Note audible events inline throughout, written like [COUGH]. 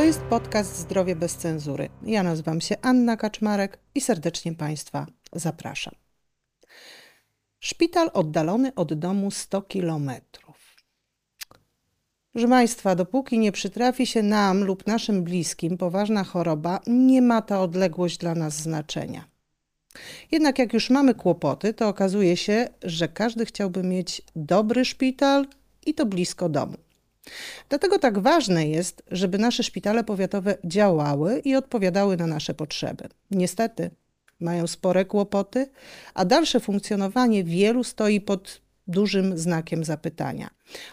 To jest podcast Zdrowie bez cenzury. Ja nazywam się Anna Kaczmarek i serdecznie Państwa zapraszam. Szpital oddalony od domu 100 kilometrów. Proszę Państwa, dopóki nie przytrafi się nam lub naszym bliskim poważna choroba, nie ma ta odległość dla nas znaczenia. Jednak jak już mamy kłopoty, to okazuje się, że każdy chciałby mieć dobry szpital i to blisko domu. Dlatego tak ważne jest, żeby nasze szpitale powiatowe działały i odpowiadały na nasze potrzeby. Niestety mają spore kłopoty, a dalsze funkcjonowanie wielu stoi pod dużym znakiem zapytania.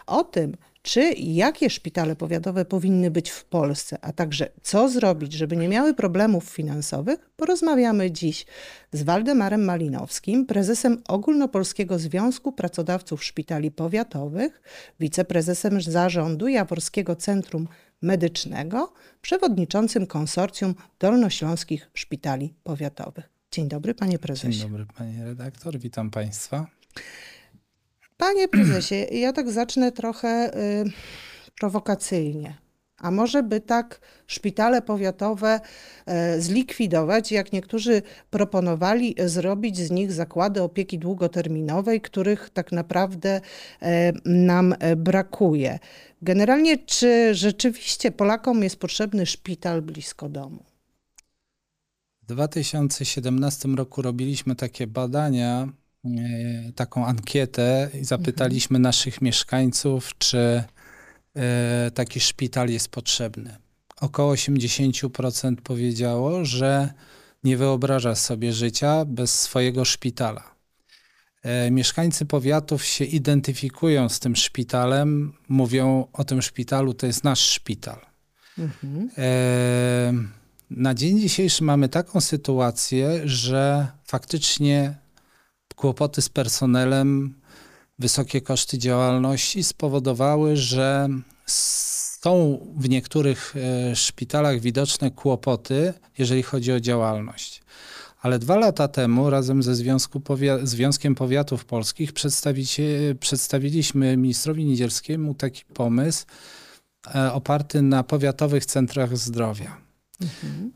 O tym, czy i jakie szpitale powiatowe powinny być w Polsce, a także co zrobić, żeby nie miały problemów finansowych, porozmawiamy dziś z Waldemarem Malinowskim, prezesem Ogólnopolskiego Związku Pracodawców Szpitali Powiatowych, wiceprezesem zarządu Jaworskiego Centrum Medycznego, przewodniczącym konsorcjum Dolnośląskich Szpitali Powiatowych. Dzień dobry, panie prezesie. Dzień dobry, panie redaktor, witam państwa. Panie prezesie, ja tak zacznę trochę y, prowokacyjnie. A może by tak szpitale powiatowe y, zlikwidować, jak niektórzy proponowali, zrobić z nich zakłady opieki długoterminowej, których tak naprawdę y, nam brakuje. Generalnie, czy rzeczywiście Polakom jest potrzebny szpital blisko domu? W 2017 roku robiliśmy takie badania taką ankietę i zapytaliśmy mhm. naszych mieszkańców, czy e, taki szpital jest potrzebny. Około 80% powiedziało, że nie wyobraża sobie życia bez swojego szpitala. E, mieszkańcy powiatów się identyfikują z tym szpitalem, mówią o tym szpitalu, to jest nasz szpital. Mhm. Na dzień dzisiejszy mamy taką sytuację, że faktycznie kłopoty z personelem, wysokie koszty działalności spowodowały, że są w niektórych e, szpitalach widoczne kłopoty, jeżeli chodzi o działalność. Ale dwa lata temu razem ze Powia Związkiem Powiatów Polskich przedstawiliśmy ministrowi Niedzielskiemu taki pomysł e, oparty na powiatowych centrach zdrowia.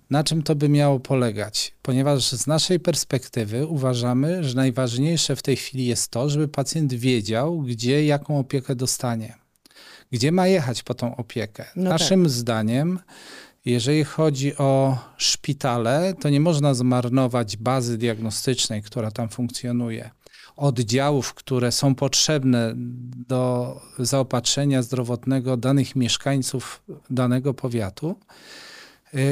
Na czym to by miało polegać? Ponieważ z naszej perspektywy uważamy, że najważniejsze w tej chwili jest to, żeby pacjent wiedział, gdzie jaką opiekę dostanie, gdzie ma jechać po tą opiekę. No tak. Naszym tak. zdaniem, jeżeli chodzi o szpitale, to nie można zmarnować bazy diagnostycznej, która tam funkcjonuje oddziałów, które są potrzebne do zaopatrzenia zdrowotnego danych mieszkańców danego powiatu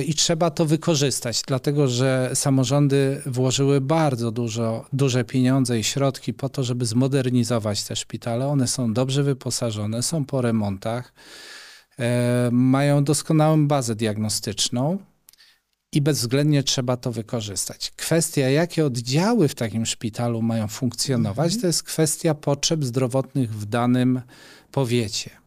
i trzeba to wykorzystać, dlatego że samorządy włożyły bardzo dużo, duże pieniądze i środki po to, żeby zmodernizować te szpitale. One są dobrze wyposażone, są po remontach, e, mają doskonałą bazę diagnostyczną i bezwzględnie trzeba to wykorzystać. Kwestia, jakie oddziały w takim szpitalu mają funkcjonować, mhm. to jest kwestia potrzeb zdrowotnych w danym powiecie.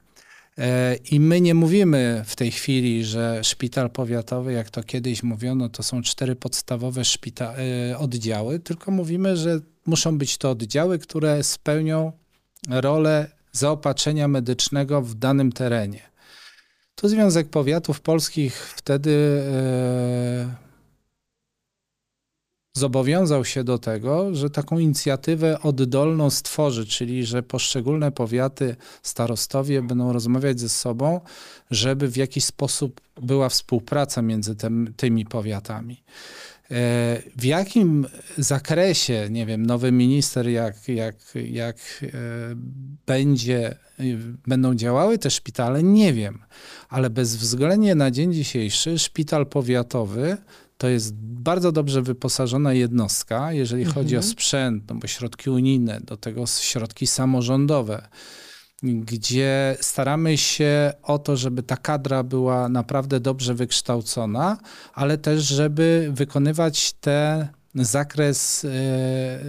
E, I my nie mówimy w tej chwili, że szpital powiatowy, jak to kiedyś mówiono, to są cztery podstawowe szpita- e, oddziały, tylko mówimy, że muszą być to oddziały, które spełnią rolę zaopatrzenia medycznego w danym terenie. Tu Związek Powiatów Polskich wtedy e, zobowiązał się do tego, że taką inicjatywę oddolną stworzy, czyli że poszczególne powiaty, starostowie będą rozmawiać ze sobą, żeby w jakiś sposób była współpraca między tym, tymi powiatami. E, w jakim zakresie, nie wiem, nowy minister, jak, jak, jak e, będzie, będą działały te szpitale, nie wiem, ale bezwzględnie na dzień dzisiejszy szpital powiatowy to jest bardzo dobrze wyposażona jednostka, jeżeli mhm. chodzi o sprzęt, no bo środki unijne, do tego środki samorządowe, gdzie staramy się o to, żeby ta kadra była naprawdę dobrze wykształcona, ale też, żeby wykonywać te zakres e, e,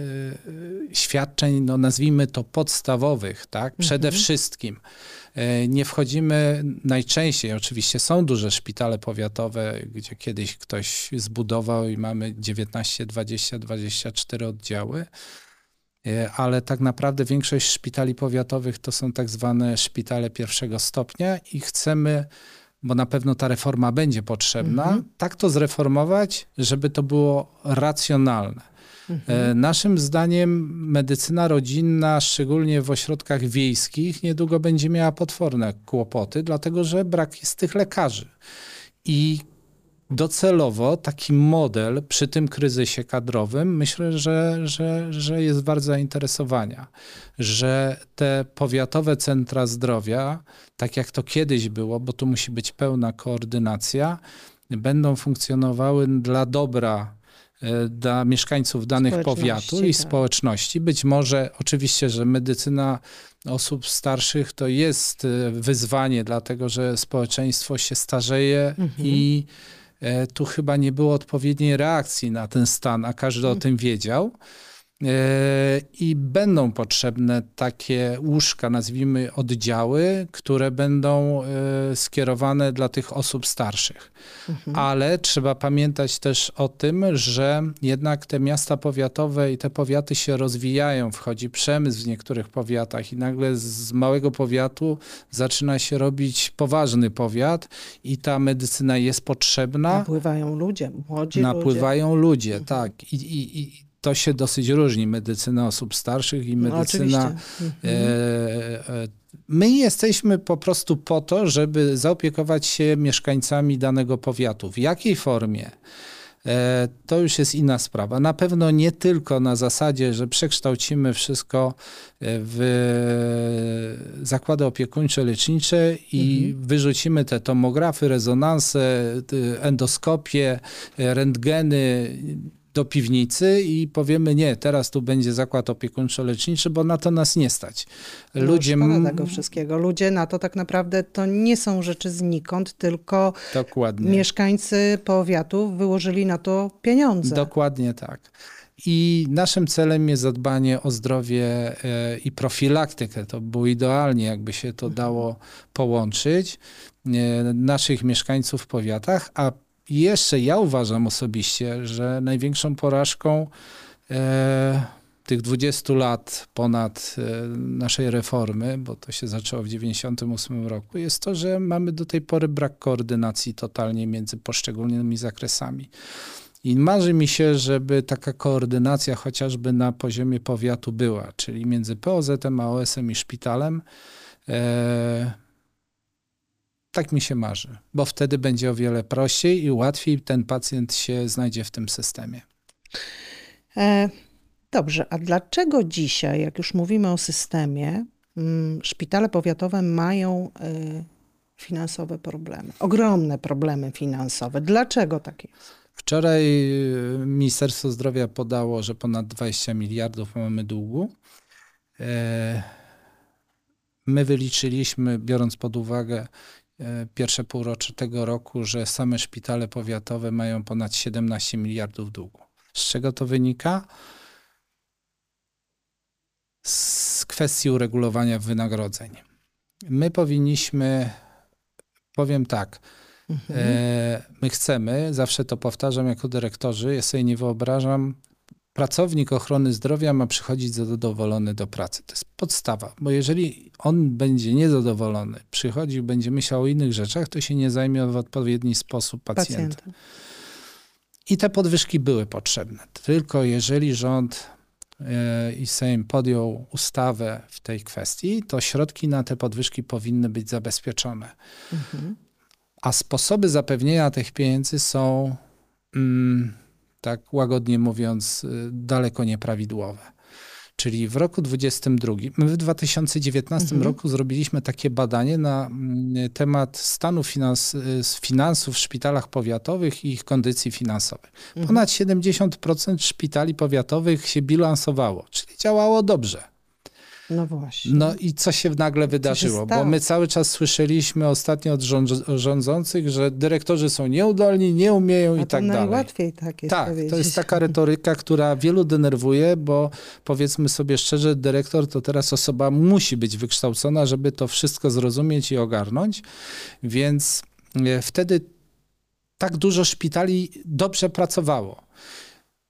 świadczeń, no nazwijmy to podstawowych, tak? Przede mhm. wszystkim. E, nie wchodzimy najczęściej, oczywiście są duże szpitale powiatowe, gdzie kiedyś ktoś zbudował i mamy 19, 20, 24 oddziały, ale tak naprawdę większość szpitali powiatowych to są tak zwane szpitale pierwszego stopnia i chcemy bo na pewno ta reforma będzie potrzebna, Mhm. tak to zreformować, żeby to było racjonalne. Mhm. E, Naszym zdaniem medycyna rodzinna, szczególnie w ośrodkach wiejskich, niedługo będzie miała potworne kłopoty, dlatego że brak jest tych lekarzy. I docelowo taki model przy tym kryzysie kadrowym myślę, że, że, że jest bardzo zainteresowania, że te powiatowe centra zdrowia, tak jak to kiedyś było, bo tu musi być pełna koordynacja, będą funkcjonowały dla dobra e, dla mieszkańców danych powiatu i tak. społeczności. Być może oczywiście, że medycyna osób starszych to jest e, wyzwanie, dlatego że społeczeństwo się starzeje Mhm. i tu chyba nie było odpowiedniej reakcji na ten stan, a każdy o tym wiedział. E, I będą potrzebne takie łóżka, nazwijmy oddziały, które będą e, skierowane dla tych osób starszych. Mhm. Ale trzeba pamiętać też o tym, że jednak te miasta powiatowe i te powiaty się rozwijają, wchodzi przemysł w niektórych powiatach i nagle z małego powiatu zaczyna się robić poważny powiat i ta medycyna jest potrzebna Napływają ludzie, młodzi napływają ludzie, tak. I, i, I to się dosyć różni, medycyna osób starszych i. No, medycyna... E, e, my jesteśmy po prostu po to, żeby zaopiekować się mieszkańcami danego powiatu. W jakiej formie? E, To już jest inna sprawa. Na pewno nie tylko na zasadzie, że przekształcimy wszystko e, w zakłady opiekuńcze, lecznicze i Mhm. wyrzucimy te tomografy, rezonanse, endoskopie, rentgeny do piwnicy i powiemy nie, teraz tu będzie zakład opiekuńczo-leczniczy, bo na to nas nie stać. Ludzie no, szkoda m- tego wszystkiego. Ludzie na to tak naprawdę to nie są rzeczy znikąd, tylko Dokładnie. mieszkańcy powiatu wyłożyli na to pieniądze. Dokładnie tak. I naszym celem jest zadbanie o zdrowie e, i profilaktykę. To było idealnie, jakby się to dało połączyć e, naszych mieszkańców w powiatach, a jeszcze ja uważam osobiście, że największą porażką e, tych 20 lat ponad e, naszej reformy, bo to się zaczęło w 98 roku, jest to, że mamy do tej pory brak koordynacji totalnie między poszczególnymi zakresami. I marzy mi się, żeby taka koordynacja chociażby na poziomie powiatu była, czyli między POZ-em, AOS-em i szpitalem. E, tak mi się marzy, bo wtedy będzie o wiele prościej i łatwiej ten pacjent się znajdzie w tym systemie. E, dobrze, a dlaczego dzisiaj, jak już mówimy o systemie, mm, szpitale powiatowe mają e, finansowe problemy? Ogromne problemy finansowe. Dlaczego tak jest? Wczoraj y, Ministerstwo Zdrowia podało, że ponad 20 miliardów mamy długu. E, My wyliczyliśmy, biorąc pod uwagę e, pierwsze półrocze tego roku, że same szpitale powiatowe mają ponad 17 miliardów długu. Z czego to wynika? Z kwestii uregulowania wynagrodzeń. My powinniśmy, powiem tak, Mhm. E, My chcemy, zawsze to powtarzam jako dyrektorzy, ja sobie nie wyobrażam, pracownik ochrony zdrowia ma przychodzić zadowolony do pracy. To jest podstawa, bo jeżeli on będzie niezadowolony, przychodzi, będzie myślał o innych rzeczach, to się nie zajmie w odpowiedni sposób pacjentem. Pacjentem. I te podwyżki były potrzebne. Tylko jeżeli rząd e, i Sejm podjął ustawę w tej kwestii, to środki na te podwyżki powinny być zabezpieczone. Mhm. A sposoby zapewnienia tych pieniędzy są, mm, tak łagodnie mówiąc, y, daleko nieprawidłowe. Czyli w roku 2022, my w 2019 Mhm. roku zrobiliśmy takie badanie na mm, temat stanu finans, y, finansów w szpitalach powiatowych i ich kondycji finansowej. Mhm. Ponad 70% szpitali powiatowych się bilansowało, czyli działało dobrze. No właśnie. No i co się nagle wydarzyło? Bo stało? my cały czas słyszeliśmy ostatnio od rząd- rządzących, że dyrektorzy są nieudolni, nie umieją A i tak dalej. najłatwiej tak jest Tak, powiedzieć. to jest taka retoryka, która wielu denerwuje, bo powiedzmy sobie szczerze, dyrektor to teraz osoba musi być wykształcona, żeby to wszystko zrozumieć i ogarnąć, więc e, wtedy tak dużo szpitali dobrze pracowało.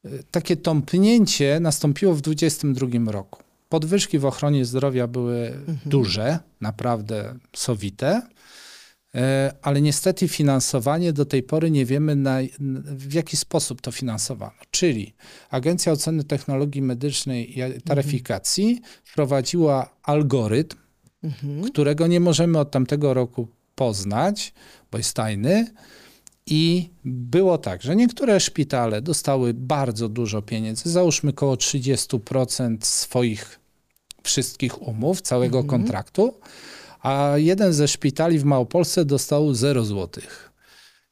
E, Takie tąpnięcie nastąpiło w 2022 roku. Podwyżki w ochronie zdrowia były Mhm. duże, naprawdę sowite. E, ale niestety finansowanie do tej pory nie wiemy na, w jaki sposób to finansowano. Czyli Agencja Oceny Technologii Medycznej i Taryfikacji mhm. wprowadziła algorytm, mhm. którego nie możemy od tamtego roku poznać, bo jest tajny. I było tak, że niektóre szpitale dostały bardzo dużo pieniędzy, załóżmy około 30% swoich wszystkich umów, całego mhm. kontraktu, a jeden ze szpitali w Małopolsce dostał 0 złotych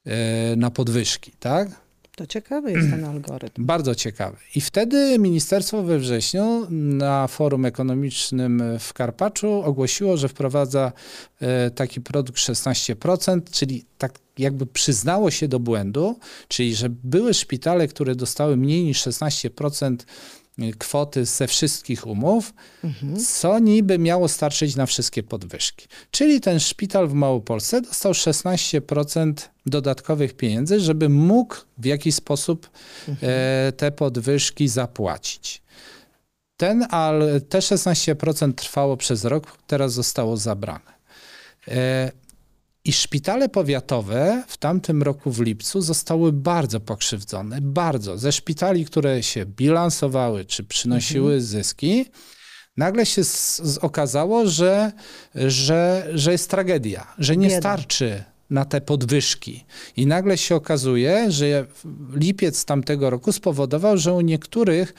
e, na podwyżki, tak? To ciekawy jest ten algorytm. [CLEARS THROAT] Bardzo ciekawy. I wtedy ministerstwo we wrześniu na forum ekonomicznym w Karpaczu ogłosiło, że wprowadza e, taki produkt 16%, czyli tak jakby przyznało się do błędu, czyli że były szpitale, które dostały mniej niż 16% kwoty ze wszystkich umów, mhm. co niby miało starczyć na wszystkie podwyżki. Czyli ten szpital w Małopolsce dostał 16% dodatkowych pieniędzy, żeby mógł w jakiś sposób mhm. e, te podwyżki zapłacić. Ten, ale te 16% trwało przez rok, teraz zostało zabrane. E, i szpitale powiatowe w tamtym roku w lipcu zostały bardzo pokrzywdzone, bardzo. Ze szpitali, które się bilansowały czy przynosiły mhm. zyski, nagle się okazało, że, że, że jest tragedia, że nie Bieda. starczy na te podwyżki. I nagle się okazuje, że lipiec tamtego roku spowodował, że u niektórych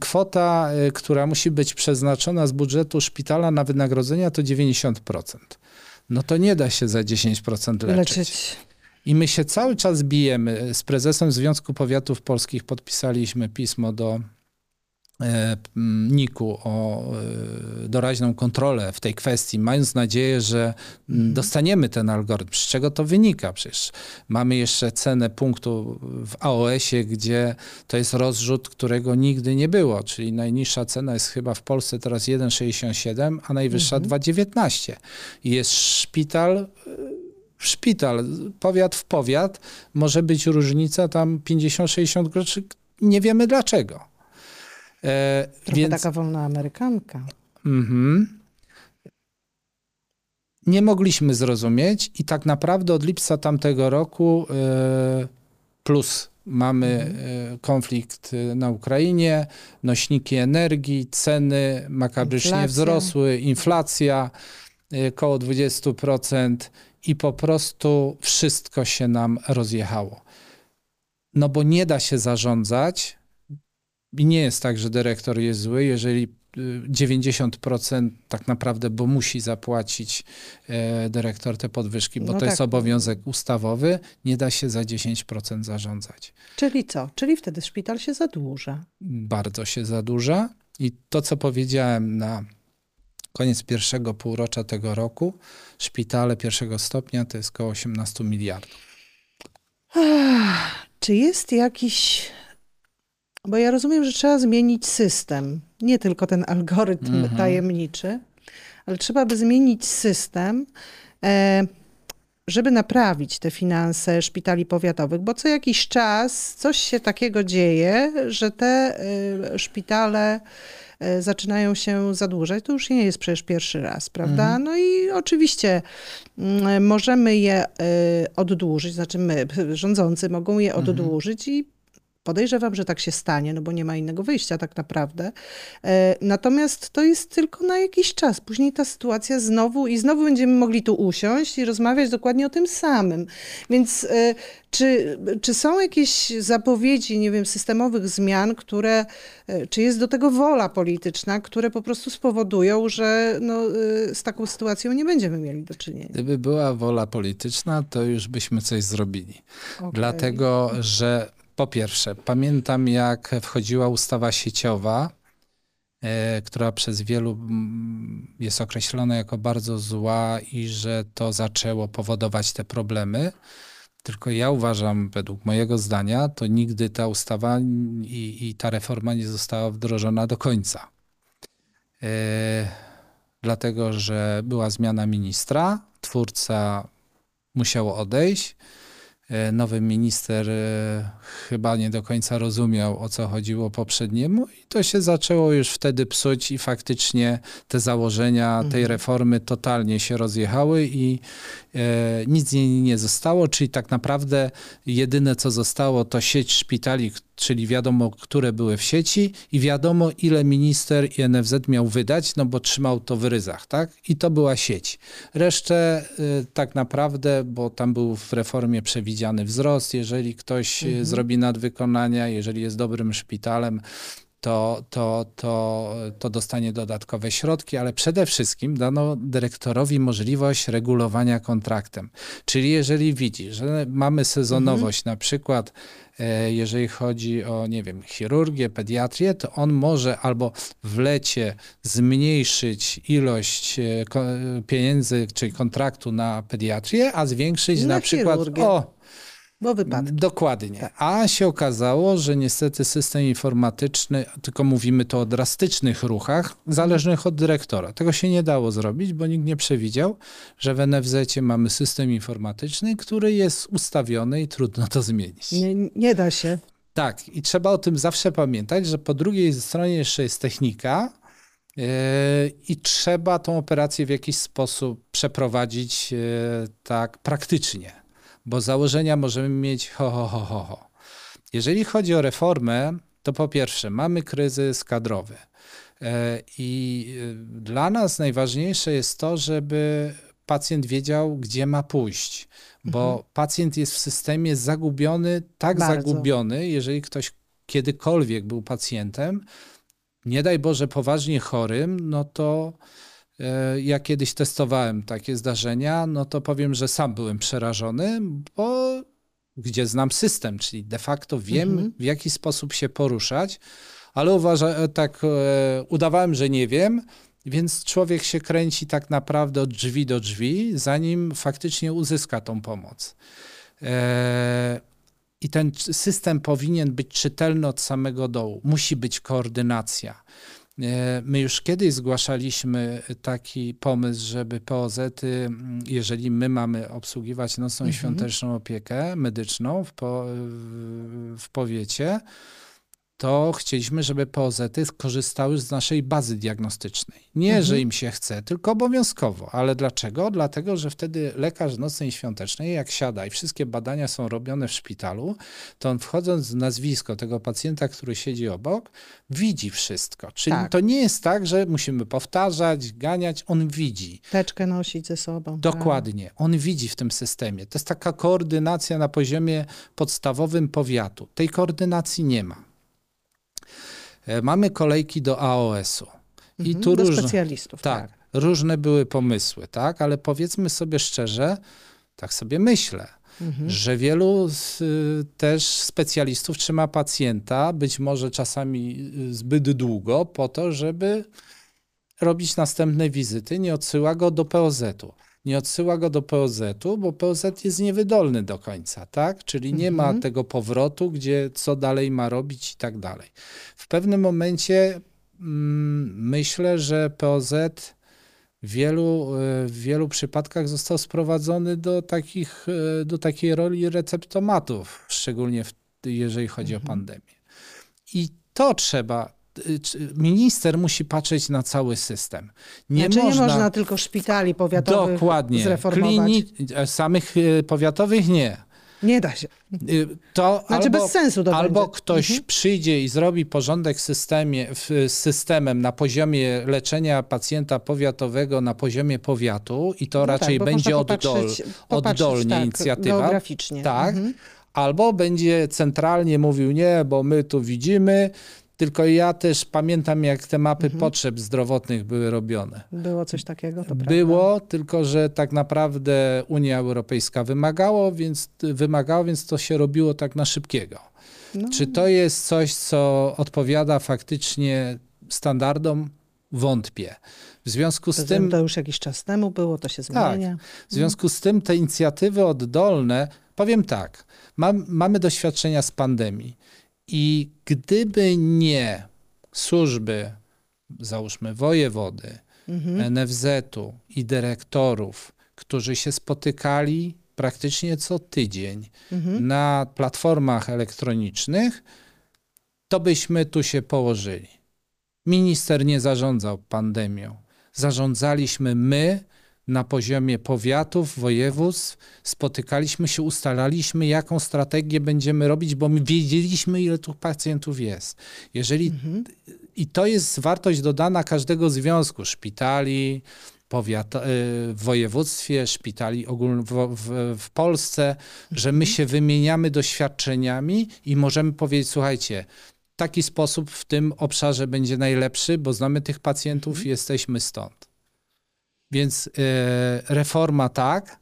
kwota, y, która musi być przeznaczona z budżetu szpitala na wynagrodzenia, to 90% no to nie da się za 10% leczyć. leczyć. I my się cały czas bijemy. Z prezesem Związku Powiatów Polskich podpisaliśmy pismo do NIK-u o e, doraźną kontrolę w tej kwestii, mając nadzieję, że mhm. dostaniemy ten algorytm. Z czego to wynika? Przecież mamy jeszcze cenę punktu w AOS-ie, gdzie to jest rozrzut, którego nigdy nie było, czyli najniższa cena jest chyba w Polsce teraz 1,67, a najwyższa mhm. 2,19. I jest szpital szpital, powiat w powiat, może być różnica tam 50-60 groszy, nie wiemy dlaczego. E, Trochę więc... taka wolna amerykanka. Mhm. Nie mogliśmy zrozumieć i tak naprawdę od lipca tamtego roku e, plus mamy mhm. e, konflikt na Ukrainie, nośniki energii, ceny makabrycznie inflacja. wzrosły, inflacja około 20% i po prostu wszystko się nam rozjechało. No bo nie da się zarządzać i nie jest tak, że dyrektor jest zły, jeżeli 90% y, tak naprawdę, bo musi zapłacić e, dyrektor te podwyżki, bo no to tak. jest obowiązek ustawowy, nie da się za 10% zarządzać. Czyli co? Czyli wtedy szpital się zadłuża. Bardzo się zadłuża i to, co powiedziałem na koniec pierwszego półrocza tego roku, szpitale pierwszego stopnia to jest około 18 miliardów. Czy jest jakiś bo ja rozumiem, że trzeba zmienić system, nie tylko ten algorytm mhm. tajemniczy, ale trzeba by zmienić system, e, żeby naprawić te finanse szpitali powiatowych, bo co jakiś czas coś się takiego dzieje, że te e, szpitale e, zaczynają się zadłużać. To już nie jest przecież pierwszy raz, prawda? Mhm. No i oczywiście mm, możemy je oddłużyć, znaczy my, [LAUGHS] rządzący mogą je mhm. oddłużyć i Podejrzewam, że tak się stanie, no bo nie ma innego wyjścia tak naprawdę. E, natomiast to jest tylko na jakiś czas. Później ta sytuacja znowu i znowu będziemy mogli tu usiąść i rozmawiać dokładnie o tym samym. Więc e, czy, czy są jakieś zapowiedzi, nie wiem, systemowych zmian, które, e, czy jest do tego wola polityczna, które po prostu spowodują, że no, z taką sytuacją nie będziemy mieli do czynienia? Gdyby była wola polityczna, to już byśmy coś zrobili. Okay. Dlatego, że po pierwsze, pamiętam jak wchodziła ustawa sieciowa, e, która przez wielu jest określona jako bardzo zła i że to zaczęło powodować te problemy. Tylko ja uważam, według mojego zdania, to nigdy ta ustawa i, i ta reforma nie została wdrożona do końca. E, dlatego, że była zmiana ministra, twórca musiał odejść nowy minister e, chyba nie do końca rozumiał, o co chodziło poprzedniemu i to się zaczęło już wtedy psuć i faktycznie te założenia tej mhm. reformy totalnie się rozjechały i e, nic z niej nie zostało, czyli tak naprawdę jedyne co zostało to sieć szpitali, czyli wiadomo, które były w sieci i wiadomo, ile minister i NFZ miał wydać, no bo trzymał to w ryzach, tak? I to była sieć. Resztę y, tak naprawdę, bo tam był w reformie przewidziany wzrost, jeżeli ktoś y, mhm. zrobi nadwykonania, jeżeli jest dobrym szpitalem, to, to, to, to dostanie dodatkowe środki, ale przede wszystkim dano dyrektorowi możliwość regulowania kontraktem. Czyli jeżeli widzi, że mamy sezonowość, mhm. na przykład e, jeżeli chodzi o, nie wiem, chirurgię, pediatrię, to on może albo w lecie zmniejszyć ilość e, pieniędzy, czyli kontraktu na pediatrię, a zwiększyć na, na przykład o bo wypadki. Dokładnie. Tak. A się okazało, że niestety system informatyczny, tylko mówimy to o drastycznych ruchach, zależnych od dyrektora. Tego się nie dało zrobić, bo nikt nie przewidział, że w NFZ mamy system informatyczny, który jest ustawiony i trudno to zmienić. Nie, nie da się. Tak, i trzeba o tym zawsze pamiętać, że po drugiej stronie jeszcze jest technika, yy, i trzeba tą operację w jakiś sposób przeprowadzić yy, tak praktycznie bo założenia możemy mieć ho, ho, ho, ho, ho. Jeżeli chodzi o reformę, to po pierwsze mamy kryzys kadrowy. E, I e, dla nas najważniejsze jest to, żeby pacjent wiedział, gdzie ma pójść, bo mhm. pacjent jest w systemie zagubiony, tak Bardzo. zagubiony, jeżeli ktoś kiedykolwiek był pacjentem, nie daj Boże poważnie chorym, no to ja kiedyś testowałem takie zdarzenia, no to powiem, że sam byłem przerażony, bo gdzie znam system, czyli de facto wiem, mhm. w jaki sposób się poruszać, ale uważa, e, tak e, udawałem, że nie wiem, więc człowiek się kręci tak naprawdę od drzwi do drzwi, zanim faktycznie uzyska tą pomoc. I ten system powinien być czytelny od samego dołu. Musi być koordynacja. E, my już kiedyś zgłaszaliśmy taki pomysł, żeby POZ, jeżeli my mamy obsługiwać nocną i mhm. świąteczną opiekę medyczną w, po, w powiecie, to chcieliśmy, żeby POZ-y korzystały z naszej bazy diagnostycznej. Nie, mhm. że im się chce, tylko obowiązkowo. Ale dlaczego? Dlatego, że wtedy lekarz nocnej i świątecznej, jak siada i wszystkie badania są robione w szpitalu, to on wchodząc w nazwisko tego pacjenta, który siedzi obok, widzi wszystko. Czyli tak. to nie jest tak, że musimy powtarzać, ganiać, on widzi. Teczkę nosić ze sobą. Tak. Dokładnie. Tak. On widzi w tym systemie. To jest taka koordynacja na poziomie podstawowym powiatu. Tej koordynacji nie ma. E, mamy kolejki do AOS-u. I mhm, tu do różne, specjalistów. Tak, tak, różne były pomysły, tak, ale powiedzmy sobie szczerze, tak sobie myślę, mhm. że wielu z, też specjalistów trzyma pacjenta, być może czasami y, zbyt długo, po to, żeby robić następne wizyty, nie odsyła go do POZ-u nie odsyła go do POZ-u, bo POZ jest niewydolny do końca, tak? Czyli nie mhm. ma tego powrotu, gdzie co dalej ma robić i tak dalej. W pewnym momencie mm, myślę, że POZ w wielu, w wielu przypadkach został sprowadzony do, takich, do takiej roli receptomatów, szczególnie w, jeżeli chodzi mhm. o pandemię. I to trzeba minister musi patrzeć na cały system. Nie, znaczy można, nie można tylko szpitali powiatowych dokładnie, zreformować. Klini, samych e, powiatowych nie. Nie da się. Y, to znaczy albo, bez sensu to Albo będzie. ktoś mhm. przyjdzie i zrobi porządek systemie, z systemem na poziomie leczenia pacjenta powiatowego na poziomie powiatu i to no raczej tak, będzie oddol, oddolnie tak, inicjatywa. Geograficznie. Tak. Mhm. Albo będzie centralnie mówił, nie, bo my tu widzimy, tylko ja też pamiętam, jak te mapy mhm. potrzeb zdrowotnych były robione. Było coś takiego, to Było, prawda? tylko że tak naprawdę Unia Europejska wymagało, więc, wymagało, więc to się robiło tak na szybkiego. No. Czy to jest coś, co odpowiada faktycznie standardom? Wątpię. W związku z tym. To już jakiś czas temu było, to się tak. zmienia. Tak. W związku z tym te inicjatywy oddolne, powiem tak, mam, mamy doświadczenia z pandemii. I gdyby nie służby, załóżmy wojewody, mhm. NFZ-u i dyrektorów, którzy się spotykali praktycznie co tydzień mhm. na platformach elektronicznych, to byśmy tu się położyli. Minister nie zarządzał pandemią. Zarządzaliśmy my na poziomie powiatów, województw, spotykaliśmy się, ustalaliśmy, jaką strategię będziemy robić, bo my wiedzieliśmy, ile tu pacjentów jest. Jeżeli, mhm. I to jest wartość dodana każdego związku, szpitali, powiat, y, w województwie, szpitali ogólnie w, w, w Polsce, że my się wymieniamy doświadczeniami i możemy powiedzieć, słuchajcie, taki sposób w tym obszarze będzie najlepszy, bo znamy tych pacjentów i jesteśmy stąd. Więc y, reforma tak,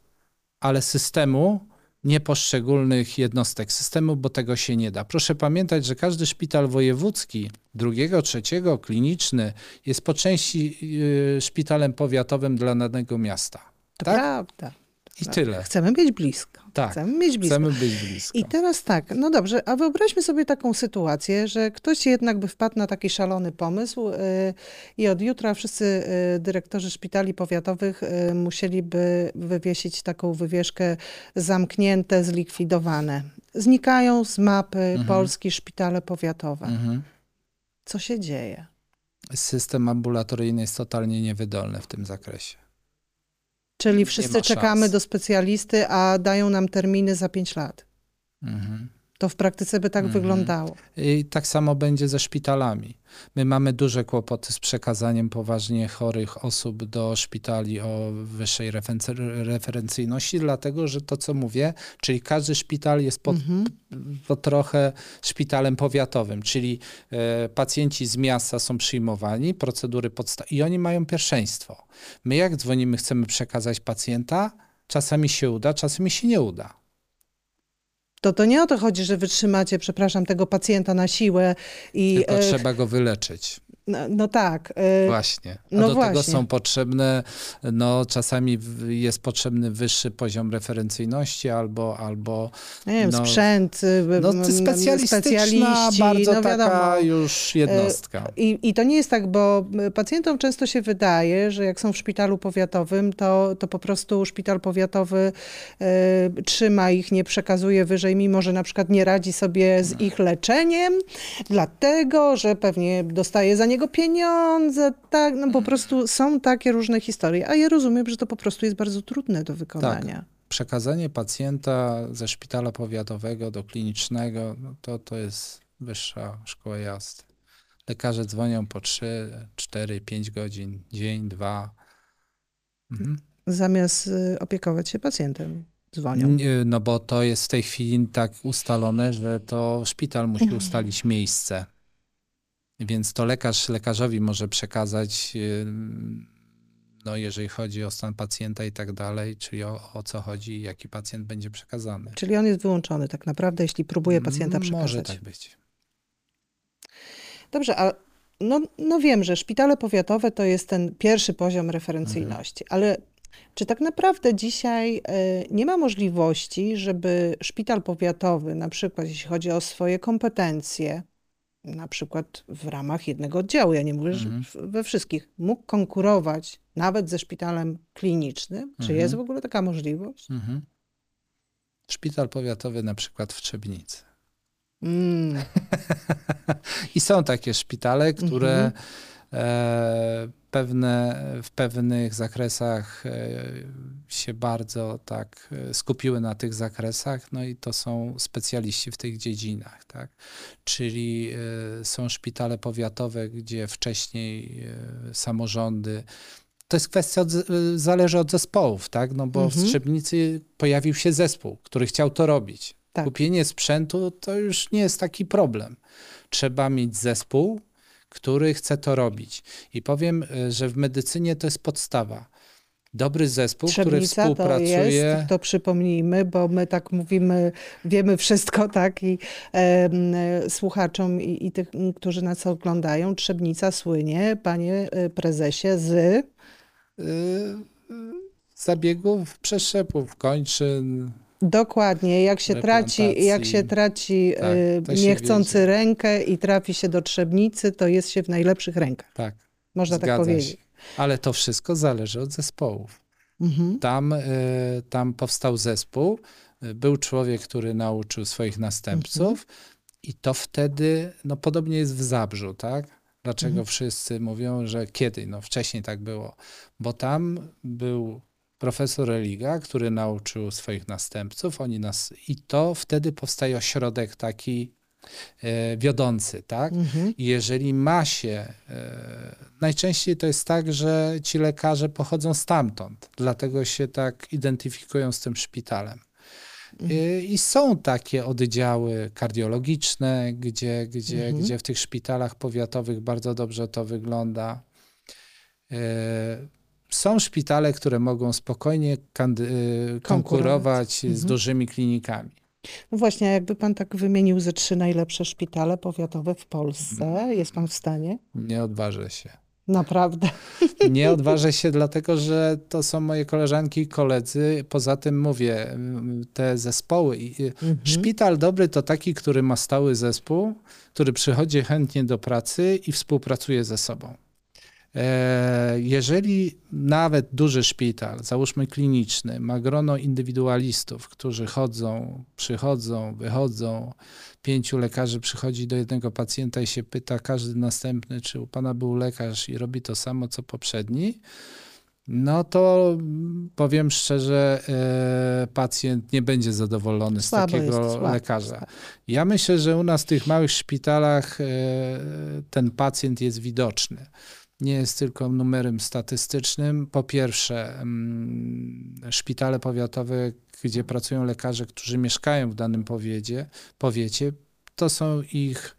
ale systemu, nie poszczególnych jednostek systemu, bo tego się nie da. Proszę pamiętać, że każdy szpital wojewódzki, drugiego, trzeciego, kliniczny, jest po części y, szpitalem powiatowym dla danego miasta. To tak? prawda. I tyle. Chcemy być blisko. Tak, chcemy, mieć blisko. chcemy być blisko. I teraz tak, no dobrze, a wyobraźmy sobie taką sytuację, że ktoś jednak by wpadł na taki szalony pomysł yy, i od jutra wszyscy yy, dyrektorzy szpitali powiatowych yy, musieliby wywiesić taką wywieszkę zamknięte, zlikwidowane. Znikają z mapy mhm. Polski szpitale powiatowe. Mhm. Co się dzieje? System ambulatoryjny jest totalnie niewydolny w tym zakresie. Czyli wszyscy czekamy do specjalisty, a dają nam terminy za 5 lat. Mhm. To w praktyce by tak mhm. wyglądało. I tak samo będzie ze szpitalami. My mamy duże kłopoty z przekazaniem poważnie chorych osób do szpitali o wyższej referencyjności, dlatego że to, co mówię, czyli każdy szpital jest pod, mhm. po trochę szpitalem powiatowym, czyli e, pacjenci z miasta są przyjmowani, procedury podstawowe i oni mają pierwszeństwo. My jak dzwonimy, chcemy przekazać pacjenta, czasami się uda, czasami się nie uda to to nie o to chodzi, że wytrzymacie, przepraszam, tego pacjenta na siłę i... Tylko e, trzeba go wyleczyć. No, no, tak. Y, właśnie. A no do właśnie. tego są potrzebne, no czasami jest potrzebny wyższy poziom referencyjności albo, albo nie wiem, no, sprzęt, y, no, specjalistyczna, bardzo no, taka już jednostka. Y, I, I to nie jest tak, bo pacjentom często się wydaje, że jak są w szpitalu powiatowym, to, to po prostu szpital powiatowy y, trzyma ich, nie przekazuje wyżej, mimo że na przykład nie radzi sobie z no. ich leczeniem, dlatego, że pewnie dostaje za nie niego pieniądze, tak, no po prostu są takie różne historie, a ja rozumiem, że to po prostu jest bardzo trudne do wykonania. Tak. Przekazanie pacjenta ze szpitala powiatowego do klinicznego, no to, to jest wyższa szkoła jazdy. Lekarze dzwonią po 3, 4, 5 godzin, dzień, dwa. Mhm. Zamiast y, opiekować się pacjentem dzwonią. No bo to jest w tej chwili tak ustalone, że to szpital musi mhm. ustalić miejsce. Więc to lekarz lekarzowi może przekazać, no jeżeli chodzi o stan pacjenta i tak dalej, czyli o, o co chodzi, jaki pacjent będzie przekazany. Czyli on jest wyłączony tak naprawdę, jeśli próbuje pacjenta przekazać. Może tak być. Dobrze, a no, no wiem, że szpitale powiatowe to jest ten pierwszy poziom referencyjności, mhm. ale czy tak naprawdę dzisiaj y, nie ma możliwości, żeby szpital powiatowy, na przykład jeśli chodzi o swoje kompetencje, na przykład w ramach jednego oddziału, ja nie mówię, mhm. że we wszystkich, mógł konkurować nawet ze szpitalem klinicznym. Mhm. Czy jest w ogóle taka możliwość? Mhm. Szpital powiatowy na przykład w Trzebnicy. Mm. [LAUGHS] I są takie szpitale, które mhm. Pewne, w pewnych zakresach e, się bardzo tak e, skupiły na tych zakresach, no i to są specjaliści w tych dziedzinach, tak? Czyli e, są szpitale powiatowe, gdzie wcześniej samorządy to jest kwestia, od, zależy od zespołów, tak? No bo mhm. w Strzebnicy pojawił się zespół, który chciał to robić. Tak. Kupienie sprzętu to już nie jest taki problem. Trzeba mieć zespół, który chce to robić. I powiem, e, że w medycynie to jest podstawa. Dobry zespół, Trzebnica który współpracuje. To, jest, to przypomnijmy, bo my tak mówimy, wiemy wszystko, [LAUGHS] tak, i e, słuchaczom i, i tych, którzy nas oglądają, Trzebnica słynie, panie e, prezesie, z. zabiegów, przeszczepów, kończyn, Dokładnie, jak się traci, jak się traci tak, y, niechcący rękę i trafi się do trzebnicy, to jest się w najlepszych rękach. Tak. Można tak powiedzieć. Się. Ale to wszystko zależy od zespołów. Mhm. Tam, tam powstał zespół. Był człowiek, który nauczył swoich następców. Mhm. I to wtedy, no podobnie jest w Zabrzu, tak? Dlaczego mhm. wszyscy mówią, że kiedy? No wcześniej tak było. Bo tam był profesor Religa, który nauczył swoich następców, oni nas, i to wtedy powstaje ośrodek taki e, wiodący, tak? Mhm. I jeżeli ma się, e, najczęściej to jest tak, że ci lekarze pochodzą stamtąd, dlatego się tak identyfikują z tym szpitalem. Mhm. I są takie oddziały kardiologiczne, gdzie, gdzie, mhm. gdzie w tych szpitalach powiatowych bardzo dobrze to wygląda. Są szpitale, które mogą spokojnie konkurować, konkurować z mhm. dużymi klinikami. No właśnie, jakby pan tak wymienił ze trzy najlepsze szpitale powiatowe w Polsce, mhm. jest pan w stanie? Nie odważę się. Naprawdę. [LAUGHS] Nie odważę się, dlatego że to są moje koleżanki i koledzy. Poza tym mówię, te zespoły. Mhm. Szpital dobry to taki, który ma stały zespół, który przychodzi chętnie do pracy i współpracuje ze sobą. E, jeżeli nawet duży szpital, załóżmy kliniczny, ma grono indywidualistów, którzy chodzą, przychodzą, wychodzą, pięciu lekarzy przychodzi do jednego pacjenta i się pyta każdy następny, czy u pana był lekarz i robi to samo co poprzedni, no to powiem szczerze, e, pacjent nie będzie zadowolony z słabo takiego jest, lekarza. Ja myślę, że u nas w tych małych szpitalach e, ten pacjent jest widoczny nie jest tylko numerem statystycznym. Po pierwsze, mm, szpitale powiatowe, gdzie pracują lekarze, którzy mieszkają w danym powiecie, powiecie to są ich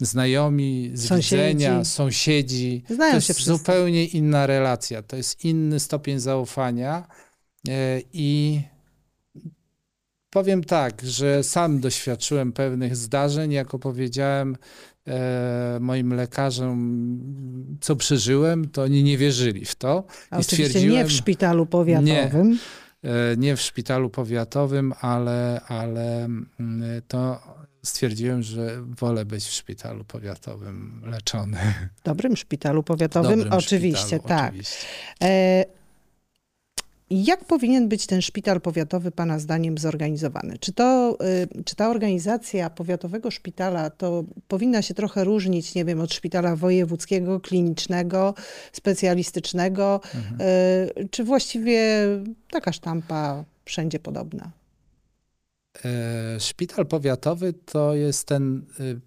znajomi z sąsiedzi. widzenia, sąsiedzi. Znają to jest wszyscy. zupełnie inna relacja, to jest inny stopień zaufania e, i powiem tak, że sam doświadczyłem pewnych zdarzeń, jako powiedziałem, e, moim lekarzom, co przeżyłem, to oni nie wierzyli w to. A I oczywiście nie w szpitalu powiatowym. Nie, e, nie w szpitalu powiatowym, ale, ale mm, to stwierdziłem, że wolę być w szpitalu powiatowym leczony. Dobrym szpitalu powiatowym, Dobrym oczywiście, szpitalu, tak. Oczywiście. E, jak powinien być ten szpital powiatowy Pana zdaniem zorganizowany? Czy, to, y, czy ta organizacja powiatowego szpitala to powinna się trochę różnić, nie wiem, od szpitala wojewódzkiego, klinicznego, specjalistycznego, mhm. Y, czy właściwie taka sztampa wszędzie podobna? E, szpital powiatowy to jest ten y,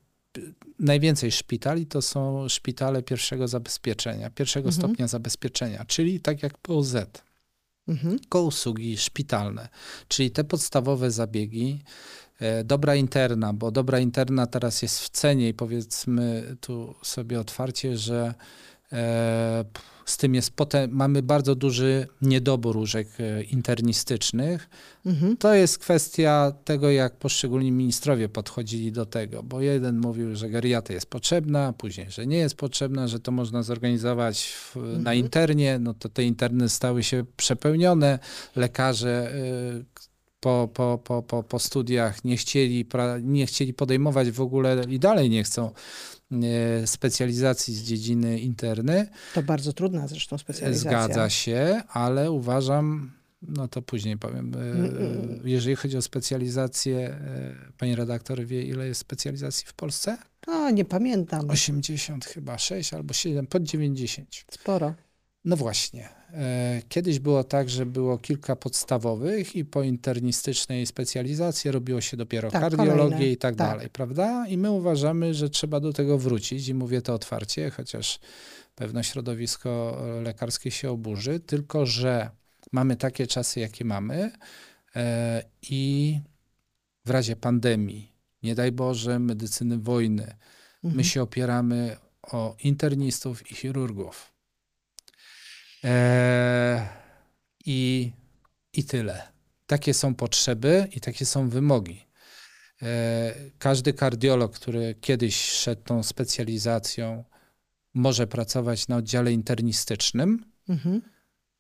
najwięcej szpitali to są szpitale pierwszego zabezpieczenia, pierwszego mhm. stopnia zabezpieczenia, czyli tak jak POZ mhm. usługi szpitalne, czyli te podstawowe zabiegi, e, dobra interna, bo dobra interna teraz jest w cenie i powiedzmy tu sobie otwarcie, że z tym jest potem, mamy bardzo duży niedobór łóżek e, internistycznych. Mhm. To jest kwestia tego, jak poszczególni ministrowie podchodzili do tego, bo jeden mówił, że geriatria jest potrzebna, później, że nie jest potrzebna, że to można zorganizować w, mhm. na internie, no to te interny stały się przepełnione, lekarze y, po, po, po, po, po studiach nie chcieli, nie chcieli podejmować w ogóle i dalej nie chcą E, specjalizacji z dziedziny interny. To bardzo trudna zresztą specjalizacja. Zgadza się, ale uważam, no to później powiem, e, jeżeli chodzi o specjalizację, e, pani redaktor wie, ile jest specjalizacji w Polsce? No, nie pamiętam. 80 chyba, 6 albo 7, pod 90. Sporo. No właśnie. E, kiedyś było tak, że było kilka podstawowych i po internistycznej specjalizacji robiło się dopiero tak, kardiologię kolejne. i tak, tak, dalej, prawda? I my uważamy, że trzeba do tego wrócić i mówię to otwarcie, chociaż pewne środowisko lekarskie się oburzy, tylko że mamy takie czasy, jakie mamy e, i w razie pandemii, nie daj Boże, medycyny wojny, mhm. my się opieramy o internistów i chirurgów E, i, I tyle. Takie są potrzeby i takie są wymogi. E, każdy kardiolog, który kiedyś szedł tą specjalizacją, może pracować na oddziale internistycznym, mhm.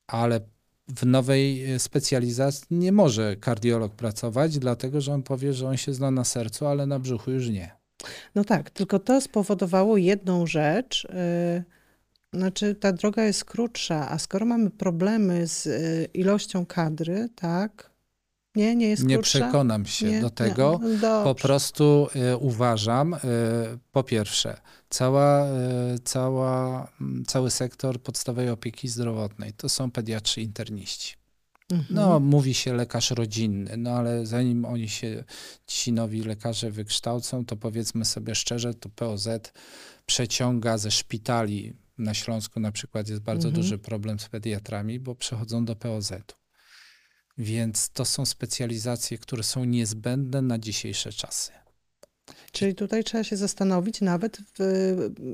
ale w nowej specjalizacji nie może kardiolog pracować, dlatego że on powie, że on się zna na sercu, ale na brzuchu już nie. No tak, tylko to spowodowało jedną rzecz. Yy Znaczy, ta droga jest krótsza, a skoro mamy problemy z y, ilością kadry, tak? Nie, nie jest Nie krótsza? przekonam się Nie? do tego. No Po prostu y, uważam, y, po pierwsze, cała, y, cała, mm, cały sektor podstawowej opieki zdrowotnej to są pediatrzy interniści. Mhm. No, mówi się lekarz rodzinny, no ale zanim oni się, ci nowi lekarze wykształcą, to powiedzmy sobie szczerze, to POZ przeciąga ze szpitali. Na Śląsku na przykład jest bardzo Mhm. duży problem z pediatrami, bo przechodzą do POZ-u. Więc to są specjalizacje, które są niezbędne na dzisiejsze czasy. Czyli tutaj trzeba się zastanowić nawet w,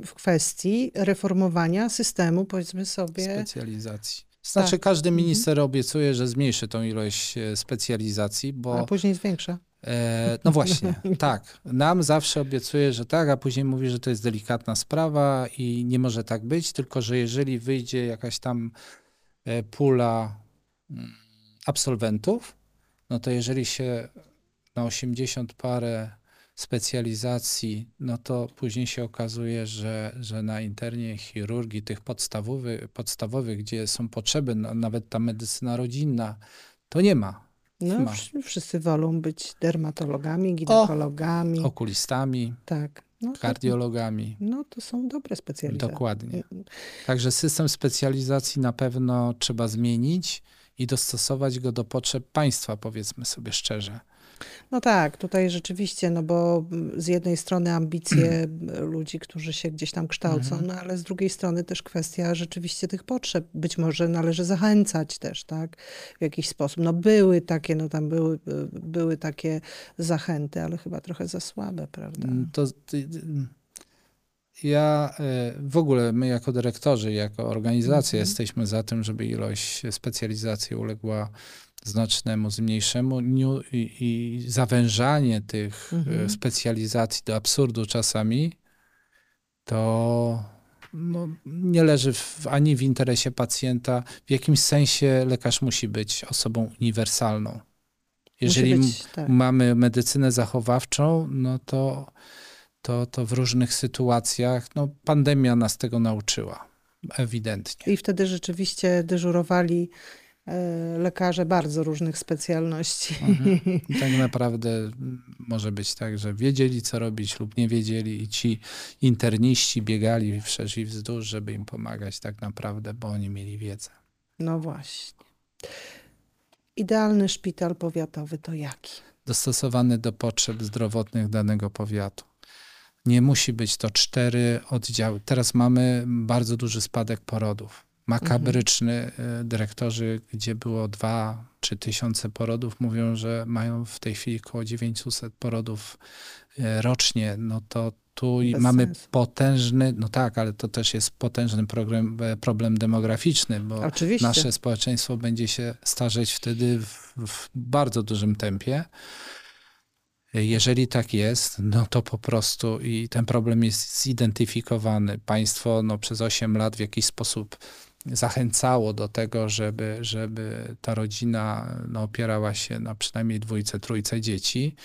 w kwestii reformowania systemu, powiedzmy sobie. Specjalizacji. Znaczy, Tak. każdy Mhm. minister obiecuje, że zmniejszy tą ilość e, specjalizacji, bo. A później zwiększa. E, no właśnie, [LAUGHS] tak. Nam zawsze obiecuje, że tak, a później mówi, że to jest delikatna sprawa i nie może tak być, tylko że jeżeli wyjdzie jakaś tam e, pula mm, absolwentów, no to jeżeli się na 80 parę specjalizacji, no to później się okazuje, że, że na internie chirurgii tych podstawowych, podstawowych, gdzie są potrzeby, no, nawet ta medycyna rodzinna, to nie ma. No, Ma. wszyscy wolą być dermatologami, ginekologami. Okulistami, tak. No, to, kardiologami. no to są dobre specjalizacje. Dokładnie. Także system specjalizacji na pewno trzeba zmienić i dostosować go do potrzeb państwa, powiedzmy sobie szczerze. No tak, tutaj rzeczywiście, no bo mm, z jednej strony ambicje mm, [CLEARS THROAT] ludzi, którzy się gdzieś tam kształcą, Mhm. no ale z drugiej strony też kwestia rzeczywiście tych potrzeb. Być może należy zachęcać też, tak, w jakiś sposób. No były takie, no tam były, y, były takie zachęty, ale chyba trochę za słabe, prawda? Mm, To, ty- ja e, w ogóle, my jako dyrektorzy, jako organizacja Mhm. jesteśmy za tym, żeby ilość specjalizacji uległa znacznemu zmniejszeniu i, i zawężanie tych e, Mhm. specjalizacji do absurdu czasami, to no, nie leży w, ani w interesie pacjenta. W jakimś sensie lekarz musi być osobą uniwersalną. Jeżeli być, tak. mamy medycynę zachowawczą, no to, to, to w różnych sytuacjach, no pandemia nas tego nauczyła, ewidentnie. I wtedy rzeczywiście dyżurowali lekarze bardzo różnych specjalności. Mhm. I tak [LAUGHS] naprawdę może być tak, że wiedzieli, co robić lub nie wiedzieli i ci interniści biegali wszerz i wzdłuż, żeby im pomagać tak naprawdę, bo oni mieli wiedzę. No właśnie. Idealny szpital powiatowy to jaki? Dostosowany do potrzeb zdrowotnych danego powiatu. Nie musi być to cztery oddziały. Teraz mamy bardzo duży spadek porodów. Makabryczny. Y, Dyrektorzy, gdzie było dwa, trzy tysiące porodów, mówią, że mają w tej chwili około 900 porodów y, rocznie. No to tu Bez mamy sensu. potężny, no tak, ale to też jest potężny problem, problem demograficzny, bo Oczywiście. nasze społeczeństwo będzie się starzeć wtedy w, w bardzo dużym tempie. Jeżeli tak jest, no to po prostu i ten problem jest zidentyfikowany. Państwo no, przez 8 lat w jakiś sposób zachęcało do tego, żeby, żeby ta rodzina no, opierała się na przynajmniej dwójce, trójce dzieci.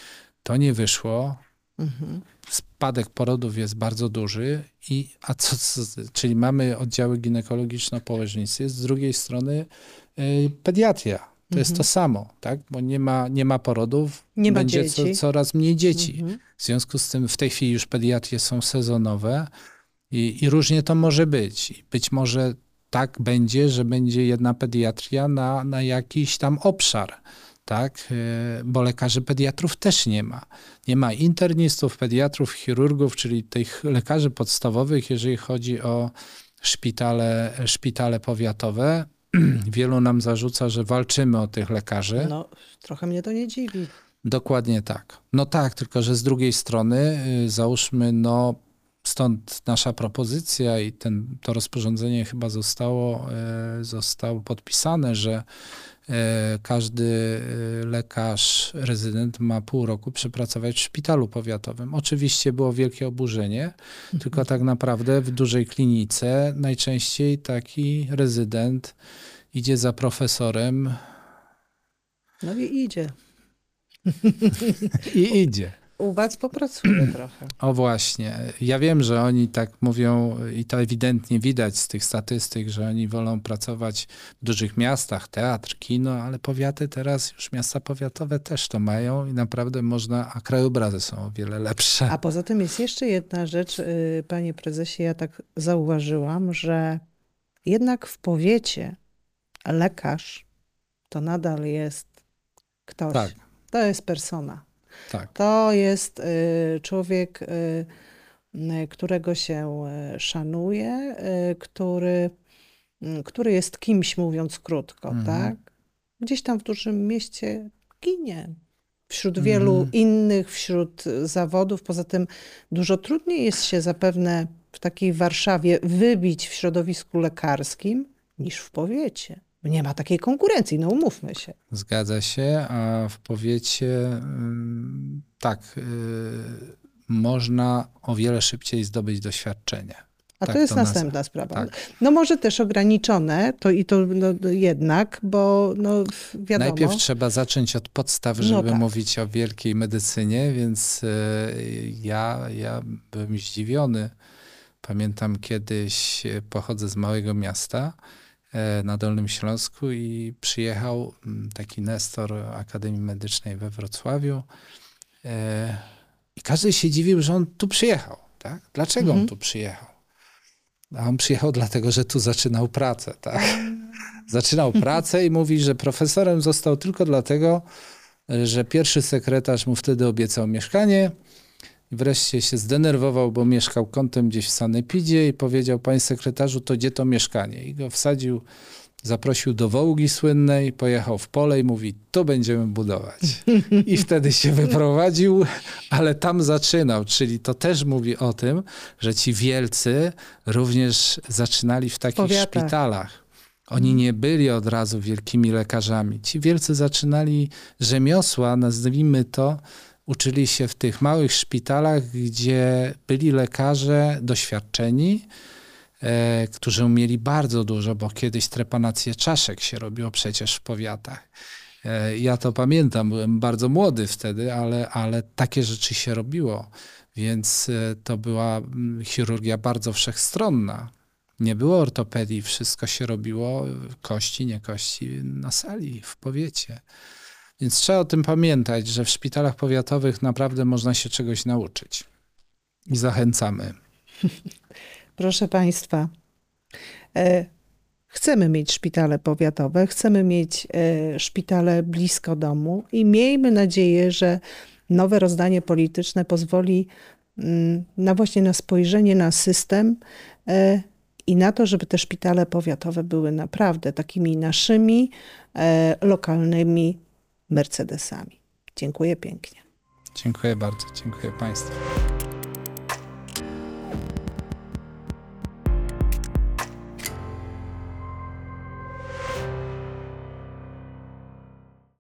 To nie wyszło. Mhm. Spadek porodów jest bardzo duży, i, a co, co, czyli mamy oddziały ginekologiczno-położnicy, z drugiej strony y, pediatria. To jest to samo, tak? Bo nie ma, nie ma porodów, Nie ma będzie dzieci. Co, coraz mniej dzieci. Mhm. W związku z tym w tej chwili już pediatrie są sezonowe i, i różnie to może być. Być może tak będzie, że będzie jedna pediatria na, na jakiś tam obszar, tak? E, Bo lekarzy pediatrów też nie ma. Nie ma internistów, pediatrów, chirurgów, czyli tych lekarzy podstawowych, jeżeli chodzi o szpitale, szpitale powiatowe. [CLEARS THROAT] Wielu nam zarzuca, że walczymy o tych lekarzy. No, trochę mnie to nie dziwi. Dokładnie tak. No tak, tylko że z drugiej strony y, załóżmy, no stąd nasza propozycja i ten, to rozporządzenie chyba zostało, y, zostało podpisane, że y, każdy y, lekarz, rezydent ma pół roku przepracować w szpitalu powiatowym. Oczywiście było wielkie oburzenie, tylko tak naprawdę w dużej klinice najczęściej taki rezydent idzie za profesorem No i idzie. [LAUGHS] i idzie. U was popracuje [CLEARS THROAT] trochę. O właśnie. Ja wiem, że oni tak mówią i to ewidentnie widać z tych statystyk, że oni wolą pracować w dużych miastach, teatr, kino, ale powiaty teraz, już miasta powiatowe też to mają i naprawdę można, a krajobrazy są o wiele lepsze. A poza tym jest jeszcze jedna rzecz, y, panie prezesie, ja tak zauważyłam, że jednak w powiecie lekarz to nadal jest ktoś. Tak. To jest persona. Tak. To jest y, człowiek, y, y, którego się szanuje, który, który jest kimś, mówiąc krótko, Mhm. tak? Gdzieś tam w dużym mieście ginie. Wśród wielu Mhm. innych, wśród zawodów. Poza tym dużo trudniej jest się zapewne w takiej Warszawie wybić w środowisku lekarskim niż w powiecie. Nie ma takiej konkurencji, no umówmy się. Zgadza się, a w powiecie ym, tak, y, można o wiele szybciej zdobyć doświadczenie. A Tak to jest to następna sprawa. Tak. No może też ograniczone, to i to no, jednak, bo no wiadomo. Najpierw trzeba zacząć od podstaw, No żeby tak. mówić o wielkiej medycynie, więc y, ja, ja byłem zdziwiony. Pamiętam kiedyś e, pochodzę z małego miasta na Dolnym Śląsku i przyjechał mm, taki nestor Akademii Medycznej we Wrocławiu e, i każdy się dziwił, że on tu przyjechał. Tak? Dlaczego Mhm. on tu przyjechał? A on przyjechał dlatego, że tu zaczynał pracę. Tak? [LAUGHS] Zaczynał pracę i mówi, że profesorem został tylko dlatego, że pierwszy sekretarz mu wtedy obiecał mieszkanie. I wreszcie się zdenerwował, bo mieszkał kątem gdzieś w Sanepidzie i powiedział, panie sekretarzu, to gdzie to mieszkanie? I go wsadził, zaprosił do Wołgi słynnej, pojechał w pole i mówi, to będziemy budować. I wtedy się [LAUGHS] wyprowadził, ale tam zaczynał, czyli to też mówi o tym, że ci wielcy również zaczynali w takich powiatach. szpitalach. Oni nie byli od razu wielkimi lekarzami. Ci wielcy zaczynali rzemiosła, nazwijmy to, uczyli się w tych małych szpitalach, gdzie byli lekarze doświadczeni, e, którzy umieli bardzo dużo, bo kiedyś trepanację czaszek się robiło przecież w powiatach. E, ja to pamiętam, byłem bardzo młody wtedy, ale, ale takie rzeczy się robiło, więc e, to była mm, chirurgia bardzo wszechstronna. Nie było ortopedii, wszystko się robiło, kości, nie kości, na sali, w powiecie. Więc trzeba o tym pamiętać, że w szpitalach powiatowych naprawdę można się czegoś nauczyć. I zachęcamy. [LAUGHS] Proszę Państwa, e, chcemy mieć szpitale powiatowe, chcemy mieć e, szpitale blisko domu i miejmy nadzieję, że nowe rozdanie polityczne pozwoli mm, na właśnie na spojrzenie na system e, i na to, żeby te szpitale powiatowe były naprawdę takimi naszymi lokalnymi Mercedesami. Dziękuję pięknie. Dziękuję bardzo. Dziękuję Państwu.